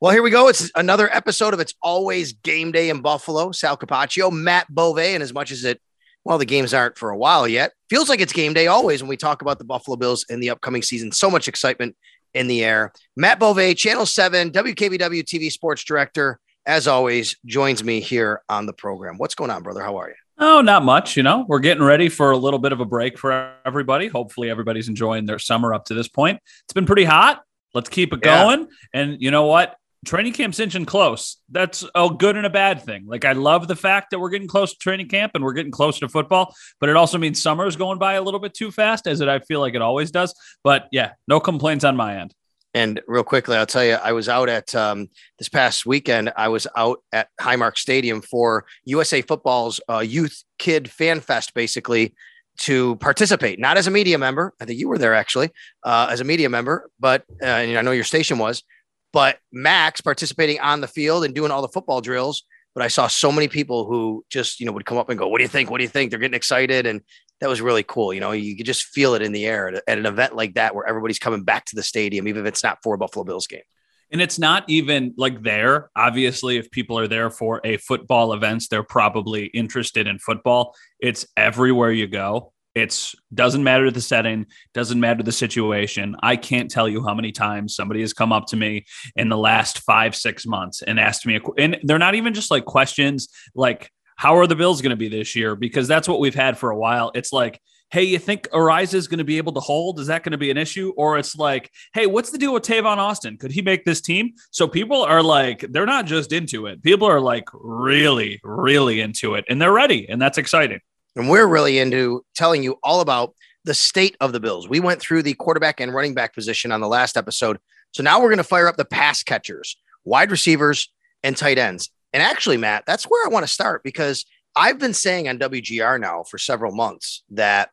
Well, here we go. It's another episode of It's Always Game Day in Buffalo. Sal Capaccio, Matt Bove, and as much as it, well, the games aren't for a while yet, feels like it's game day always when we talk about the Buffalo Bills in the upcoming season. So much excitement in the air. Matt Bove, Channel 7, WKBW TV sports director, as always, joins me here on the program. What's going on, brother? How are you? Oh, not much. You know, we're getting ready for a little bit of a break for everybody. Hopefully, everybody's enjoying their summer up to this point. It's been pretty hot. Let's keep it Yeah. going. And you know what? Training camp's inching close. That's a good and a bad thing. Like, I love the fact that we're getting close to training camp and we're getting close to football, but it also means summer is going by a little bit too fast, as it I feel like it always does. But yeah, no complaints on my end. And real quickly, I'll tell you, I was out at um, this past weekend. I was out at Highmark Stadium for USA Football's uh, Youth Kid Fan Fest, basically to participate, not as a media member. I think you were there actually, uh, as a media member, but uh, I know your station was, but Max participating on the field and doing all the football drills. But I saw so many people who just you know would come up and go, "What do you think? What do you think?" They're getting excited, and that was really cool. You know, you could just feel it in the air at, at an event like that where everybody's coming back to the stadium, even if it's not for a Buffalo Bills game. And it's not even like there. Obviously, if people are there for a football events, they're probably interested in football. It's everywhere you go. It's doesn't matter the setting, doesn't matter the situation. I can't tell you how many times somebody has come up to me in the last five, six months and asked me, a, and they're not even just like questions like, how are the Bills going to be this year? Because that's what we've had for a while. It's like, hey, you think Araiza is going to be able to hold? Is that going to be an issue? Or it's like, hey, what's the deal with Tavon Austin? Could he make this team? So people are like, they're not just into it. People are like really, really into it and they're ready. And that's exciting. And we're really into telling you all about the state of the Bills. We went through the quarterback and running back position on the last episode. So now we're going to fire up the pass catchers, wide receivers, and tight ends. And actually, Matt, that's where I want to start because I've been saying on WGR now for several months that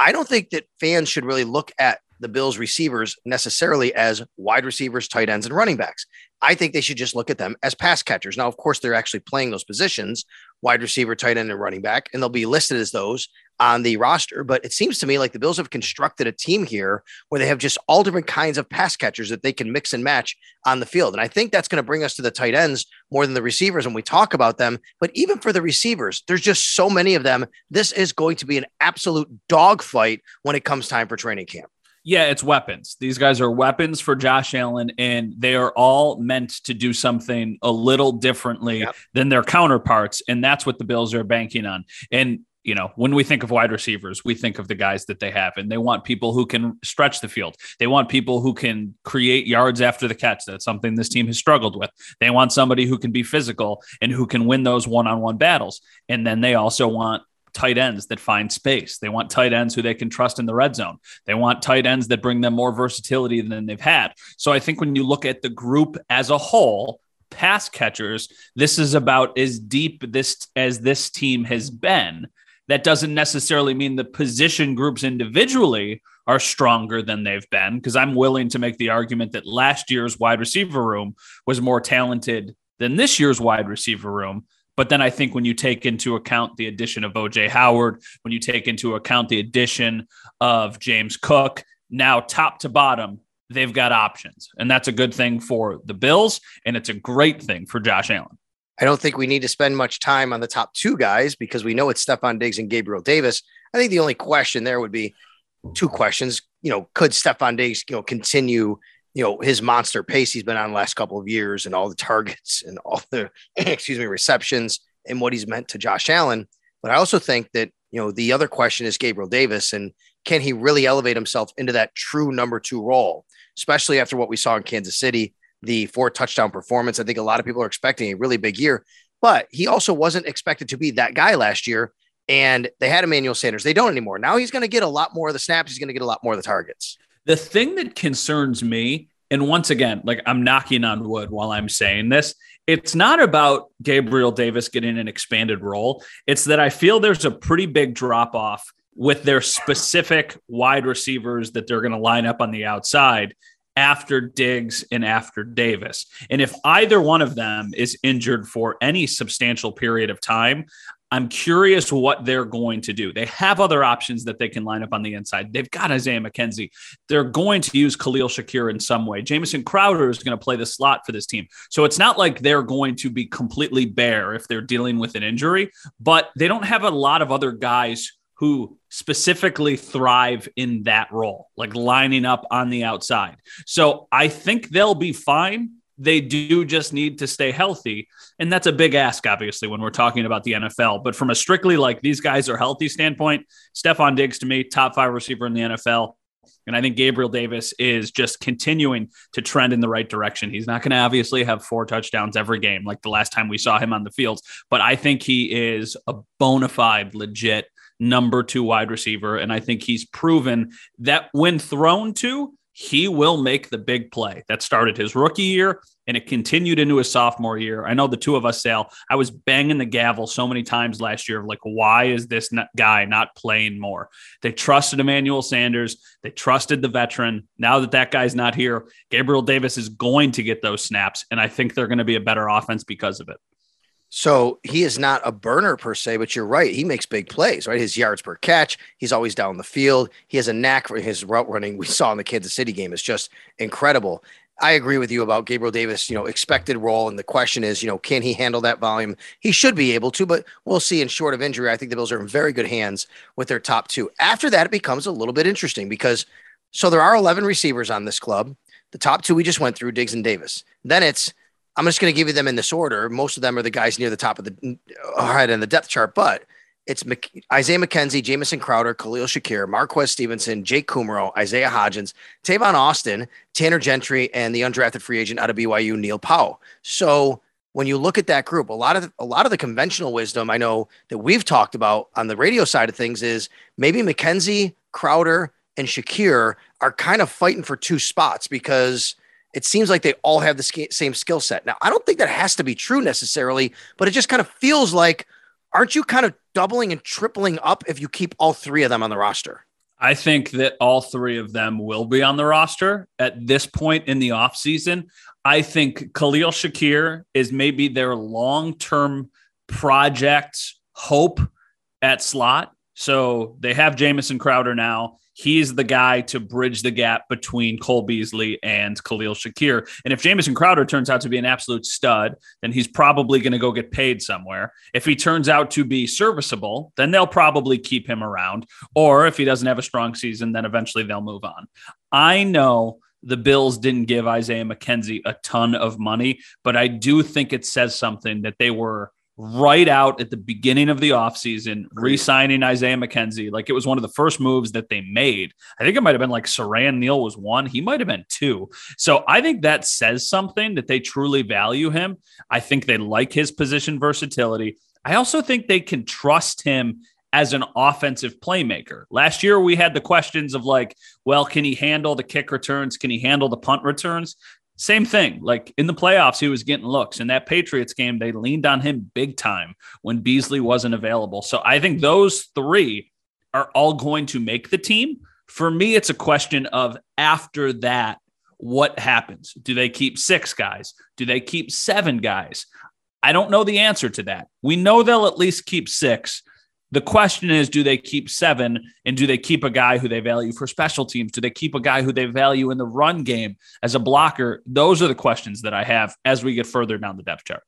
I don't think that fans should really look at the Bills receivers necessarily as wide receivers, tight ends, and running backs. I think they should just look at them as pass catchers. Now, of course, they're actually playing those positions wide receiver, tight end, and running back, and they'll be listed as those on the roster. But it seems to me like the Bills have constructed a team here where they have just all different kinds of pass catchers that they can mix and match on the field. And I think that's going to bring us to the tight ends more than the receivers when we talk about them. But even for the receivers, there's just so many of them. This is going to be an absolute dogfight when it comes time for training camp. Yeah, it's weapons. These guys are weapons for Josh Allen, and they are all meant to do something a little differently Yep. than their counterparts. And that's what the Bills are banking on. And you know, when we think of wide receivers, we think of the guys that they have, and they want people who can stretch the field. They want people who can create yards after the catch. That's something this team has struggled with. They want somebody who can be physical and who can win those one on one battles. And then they also want tight ends that find space. They want tight ends who they can trust in the red zone. They want tight ends that bring them more versatility than they've had. So I think when you look at the group as a whole, pass catchers, this is about as deep this as this team has been. That doesn't necessarily mean the position groups individually are stronger than they've been because I'm willing to make the argument that last year's wide receiver room was more talented than this year's wide receiver room. But then I think when you take into account the addition of OJ Howard, when you take into account the addition of James Cook, now top to bottom, they've got options. And that's a good thing for the Bills. And it's a great thing for Josh Allen. I don't think we need to spend much time on the top two guys because we know it's Stefon Diggs and Gabriel Davis. I think the only question there would be two questions. You know, could Stefon Diggs, you know, continue you know, his monster pace he's been on the last couple of years and all the targets and all the, excuse me, receptions and what he's meant to Josh Allen. But I also think that, you know, the other question is Gabriel Davis and can he really elevate himself into that true number two role, especially after what we saw in Kansas City, the four touchdown performance? I think a lot of people are expecting a really big year, but he also wasn't expected to be that guy last year. And they had Emmanuel Sanders. They don't anymore. Now he's going to get a lot more of the snaps. He's going to get a lot more of the targets. The thing that concerns me, and once again, like I'm knocking on wood while I'm saying this, it's not about Gabriel Davis getting an expanded role. It's that I feel there's a pretty big drop off with their specific wide receivers that they're going to line up on the outside after Diggs and after Davis. And if either one of them is injured for any substantial period of time, I'm curious what they're going to do. They have other options that they can line up on the inside. They've got Isaiah McKenzie. They're going to use Khalil Shakir in some way. Jamison Crowder is going to play the slot for this team. So it's not like they're going to be completely bare if they're dealing with an injury, but they don't have a lot of other guys who specifically thrive in that role, like lining up on the outside. So I think they'll be fine they do just need to stay healthy. And that's a big ask, obviously, when we're talking about the NFL. But from a strictly like these guys are healthy standpoint, Stefon Diggs to me, top five receiver in the NFL. And I think Gabriel Davis is just continuing to trend in the right direction. He's not going to obviously have four touchdowns every game like the last time we saw him on the field, but I think he is a bona fide, legit number two wide receiver. And I think he's proven that when thrown to, he will make the big play that started his rookie year and it continued into his sophomore year. I know the two of us, Sal, I was banging the gavel so many times last year of like, why is this guy not playing more? They trusted Emmanuel Sanders. They trusted the veteran. Now that that guy's not here, Gabriel Davis is going to get those snaps. And I think they're going to be a better offense because of it. So he is not a burner per se, but you're right. He makes big plays, right? His yards per catch, he's always down the field. He has a knack for his route running. We saw in the Kansas City game is just incredible. I agree with you about Gabriel Davis, you know, expected role. And the question is, you know, can he handle that volume? He should be able to, but we'll see in short of injury. I think the Bills are in very good hands with their top two. After that, it becomes a little bit interesting because so there are 11 receivers on this club. The top two we just went through, Diggs and Davis. Then it's I'm just going to give you them in this order. Most of them are the guys near the top of the uh, head in the depth chart, but it's Mc, Isaiah McKenzie, Jamison Crowder, Khalil Shakir, Marquez Stevenson, Jake Kumerow, Isaiah Hodgins, Tavon Austin, Tanner Gentry, and the undrafted free agent out of BYU, Neil Powell. So when you look at that group, a lot of a lot of the conventional wisdom I know that we've talked about on the radio side of things is maybe McKenzie, Crowder, and Shakir are kind of fighting for two spots because it seems like they all have the same skill set. Now, I don't think that has to be true necessarily, but it just kind of feels like, aren't you kind of doubling and tripling up if you keep all three of them on the roster? I think that all three of them will be on the roster at this point in the offseason. I think Khalil Shakir is maybe their long term project hope at slot. So they have Jamison Crowder now he's the guy to bridge the gap between Cole Beasley and Khalil Shakir. And if Jamison Crowder turns out to be an absolute stud, then he's probably going to go get paid somewhere. If he turns out to be serviceable, then they'll probably keep him around. Or if he doesn't have a strong season, then eventually they'll move on. I know the Bills didn't give Isaiah McKenzie a ton of money, but I do think it says something that they were right out at the beginning of the offseason, re signing Isaiah McKenzie. Like it was one of the first moves that they made. I think it might have been like Siran Neal was one, he might have been two. So I think that says something that they truly value him. I think they like his position versatility. I also think they can trust him as an offensive playmaker. Last year, we had the questions of like, well, can he handle the kick returns? Can he handle the punt returns? Same thing. Like in the playoffs, he was getting looks. In that Patriots game, they leaned on him big time when Beasley wasn't available. So I think those three are all going to make the team. For me, it's a question of after that, what happens? Do they keep six guys? Do they keep seven guys? I don't know the answer to that. We know they'll at least keep six. The question is, do they keep seven and do they keep a guy who they value for special teams? Do they keep a guy who they value in the run game as a blocker? Those are the questions that I have as we get further down the depth chart.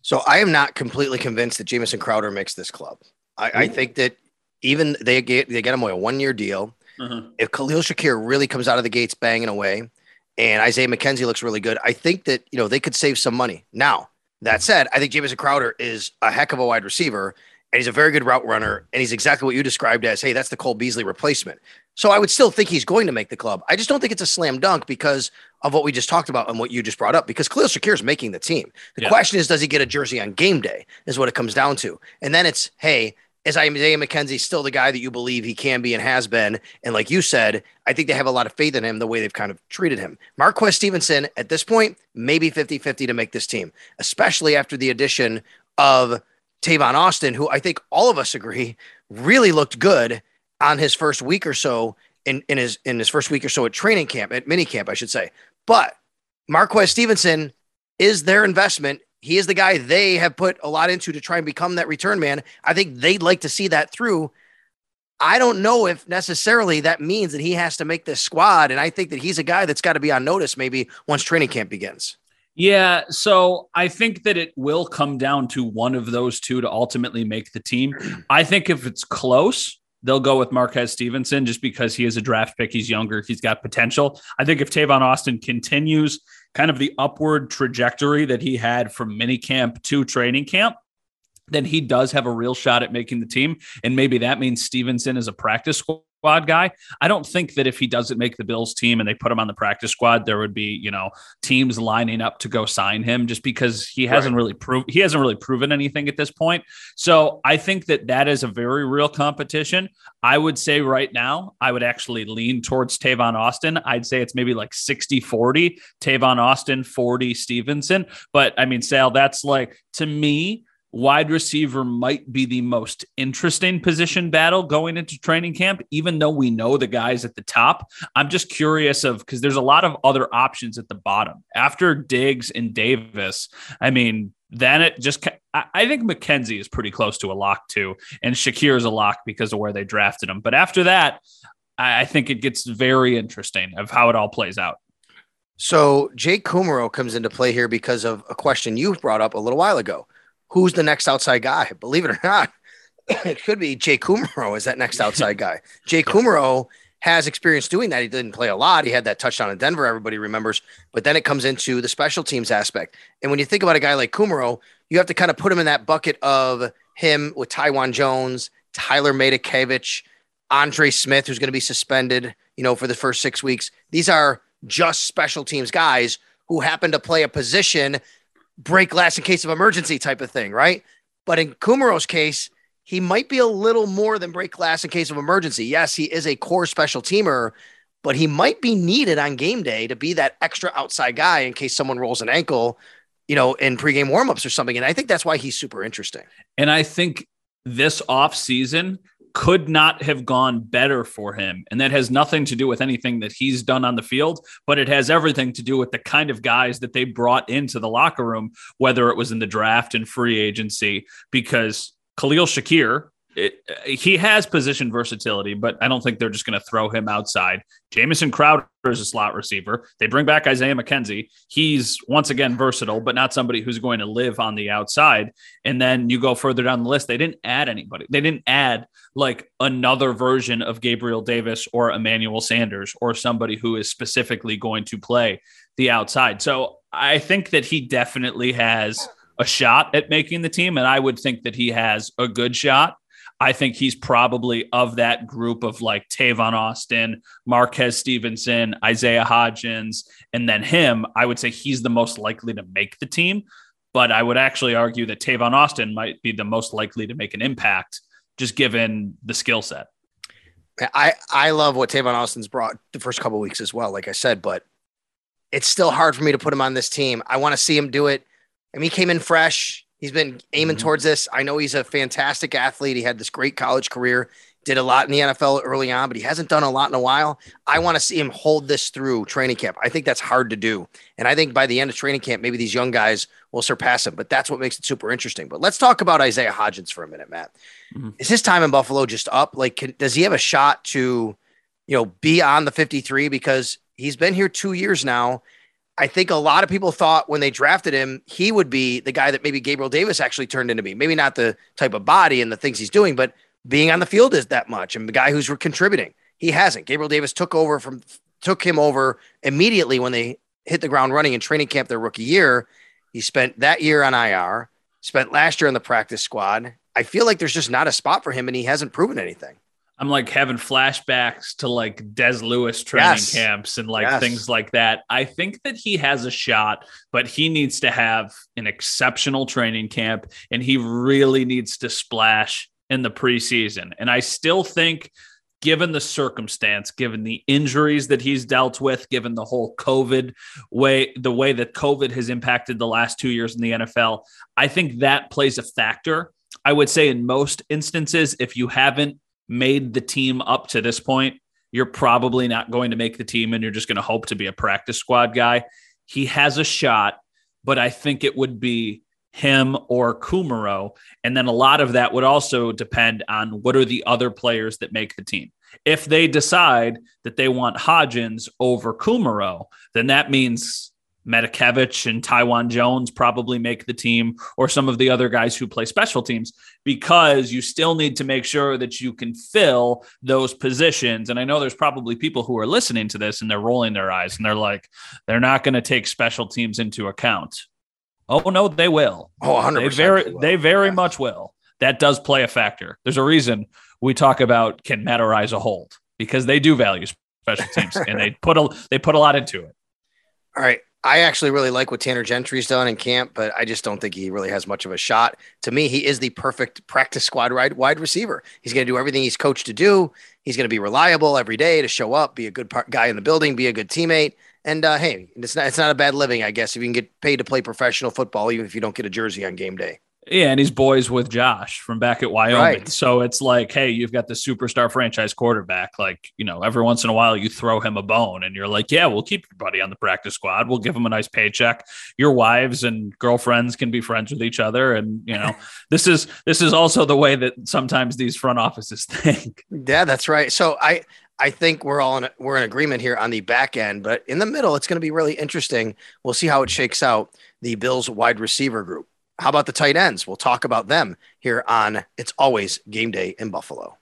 So I am not completely convinced that Jamison Crowder makes this club. I, I think that even they get they get him a one year deal. Mm-hmm. If Khalil Shakir really comes out of the gates banging away, and Isaiah McKenzie looks really good. I think that, you know, they could save some money. Now, that said, I think Jamison Crowder is a heck of a wide receiver and he's a very good route runner. And he's exactly what you described as, hey, that's the Cole Beasley replacement. So I would still think he's going to make the club. I just don't think it's a slam dunk because of what we just talked about and what you just brought up. Because Khalil Shakir is making the team. The yeah. question is, does he get a jersey on game day? Is what it comes down to. And then it's, hey, is Isaiah McKenzie still the guy that you believe he can be and has been? And like you said, I think they have a lot of faith in him the way they've kind of treated him. Marquez Stevenson, at this point, maybe 50 50 to make this team, especially after the addition of Tavon Austin, who I think all of us agree really looked good on his first week or so in, in his in his first week or so at training camp, at mini camp, I should say. But Marquez Stevenson is their investment he is the guy they have put a lot into to try and become that return man. I think they'd like to see that through. I don't know if necessarily that means that he has to make this squad. And I think that he's a guy that's got to be on notice maybe once training camp begins. Yeah. So I think that it will come down to one of those two to ultimately make the team. I think if it's close, they'll go with Marquez Stevenson just because he is a draft pick. He's younger, he's got potential. I think if Tavon Austin continues kind of the upward trajectory that he had from minicamp to training camp, then he does have a real shot at making the team. And maybe that means Stevenson is a practice squad guy. I don't think that if he doesn't make the Bills team and they put him on the practice squad, there would be, you know, teams lining up to go sign him just because he hasn't right. really proved he hasn't really proven anything at this point. So I think that that is a very real competition. I would say right now, I would actually lean towards Tavon Austin. I'd say it's maybe like 60 40, Tavon Austin, 40 Stevenson. But I mean, Sal, that's like to me, wide receiver might be the most interesting position battle going into training camp, even though we know the guys at the top. I'm just curious of because there's a lot of other options at the bottom after Diggs and Davis. I mean, then it just I think McKenzie is pretty close to a lock too, and Shakir is a lock because of where they drafted him. But after that, I think it gets very interesting of how it all plays out. So Jake Kumerow comes into play here because of a question you brought up a little while ago who's the next outside guy? Believe it or not, it could be Jay Kumerow as that next outside guy. Jay Kumerow has experience doing that. He didn't play a lot. He had that touchdown in Denver, everybody remembers. But then it comes into the special teams aspect. And when you think about a guy like Kumerow, you have to kind of put him in that bucket of him with Taiwan Jones, Tyler Matakevich, Andre Smith, who's going to be suspended, you know, for the first six weeks. These are just special teams guys who happen to play a position break glass in case of emergency type of thing, right? But in Kumerow's case, he might be a little more than break glass in case of emergency. Yes, he is a core special teamer, but he might be needed on game day to be that extra outside guy in case someone rolls an ankle, you know, in pregame warmups or something. And I think that's why he's super interesting. And I think this off season, could not have gone better for him. And that has nothing to do with anything that he's done on the field, but it has everything to do with the kind of guys that they brought into the locker room, whether it was in the draft and free agency, because Khalil Shakir, it, he has position versatility, but I don't think they're just going to throw him outside. Jamison Crowder is a slot receiver. They bring back Isaiah McKenzie. He's once again versatile, but not somebody who's going to live on the outside. And then you go further down the list. They didn't add anybody. They didn't add like another version of Gabriel Davis or Emmanuel Sanders or somebody who is specifically going to play the outside. So I think that he definitely has a shot at making the team. And I would think that he has a good shot. I think he's probably of that group of like Tavon Austin, Marquez Stevenson, Isaiah Hodgins, and then him. I would say he's the most likely to make the team. But I would actually argue that Tavon Austin might be the most likely to make an impact, just given the skill set. I, I love what Tavon Austin's brought the first couple weeks as well, like I said, but it's still hard for me to put him on this team. I want to see him do it. I mean, he came in fresh. He's been aiming mm-hmm. towards this. I know he's a fantastic athlete. He had this great college career, did a lot in the NFL early on, but he hasn't done a lot in a while. I want to see him hold this through training camp. I think that's hard to do. And I think by the end of training camp, maybe these young guys will surpass him, but that's what makes it super interesting. But let's talk about Isaiah Hodgins for a minute, Matt. Mm-hmm. Is his time in Buffalo just up? Like, can, does he have a shot to, you know, be on the 53? Because he's been here two years now I think a lot of people thought when they drafted him, he would be the guy that maybe Gabriel Davis actually turned into be. Maybe not the type of body and the things he's doing, but being on the field is that much and the guy who's contributing. He hasn't. Gabriel Davis took over from took him over immediately when they hit the ground running in training camp their rookie year. He spent that year on IR, spent last year on the practice squad. I feel like there's just not a spot for him and he hasn't proven anything. I'm like having flashbacks to like Des Lewis training yes. camps and like yes. things like that. I think that he has a shot, but he needs to have an exceptional training camp and he really needs to splash in the preseason. And I still think given the circumstance, given the injuries that he's dealt with, given the whole COVID way, the way that COVID has impacted the last two years in the NFL, I think that plays a factor. I would say in most instances, if you haven't made the team up to this point, you're probably not going to make the team and you're just going to hope to be a practice squad guy. He has a shot, but I think it would be him or Kumerow. And then a lot of that would also depend on what are the other players that make the team. If they decide that they want Hodgins over Kumerow, then that means Matakevich and Taiwan Jones probably make the team, or some of the other guys who play special teams, because you still need to make sure that you can fill those positions. And I know there's probably people who are listening to this and they're rolling their eyes and they're like, they're not going to take special teams into account. Oh no, they will. Oh, 100 They very, they, they very yeah. much will. That does play a factor. There's a reason we talk about can Matt Araiza hold because they do value special teams and they put a they put a lot into it. All right. I actually really like what Tanner Gentry's done in camp, but I just don't think he really has much of a shot. To me, he is the perfect practice squad wide, wide receiver. He's going to do everything he's coached to do. He's going to be reliable every day to show up, be a good part, guy in the building, be a good teammate. And uh, hey, it's not it's not a bad living, I guess, if you can get paid to play professional football, even if you don't get a jersey on game day. Yeah, and he's boys with Josh from back at Wyoming. Right. So it's like, hey, you've got the superstar franchise quarterback. Like, you know, every once in a while you throw him a bone and you're like, yeah, we'll keep your buddy on the practice squad. We'll give him a nice paycheck. Your wives and girlfriends can be friends with each other. And, you know, this is this is also the way that sometimes these front offices think. Yeah, that's right. So I I think we're all in we're in agreement here on the back end, but in the middle, it's going to be really interesting. We'll see how it shakes out. The Bills wide receiver group. How about the tight ends? We'll talk about them here on It's Always Game Day in Buffalo.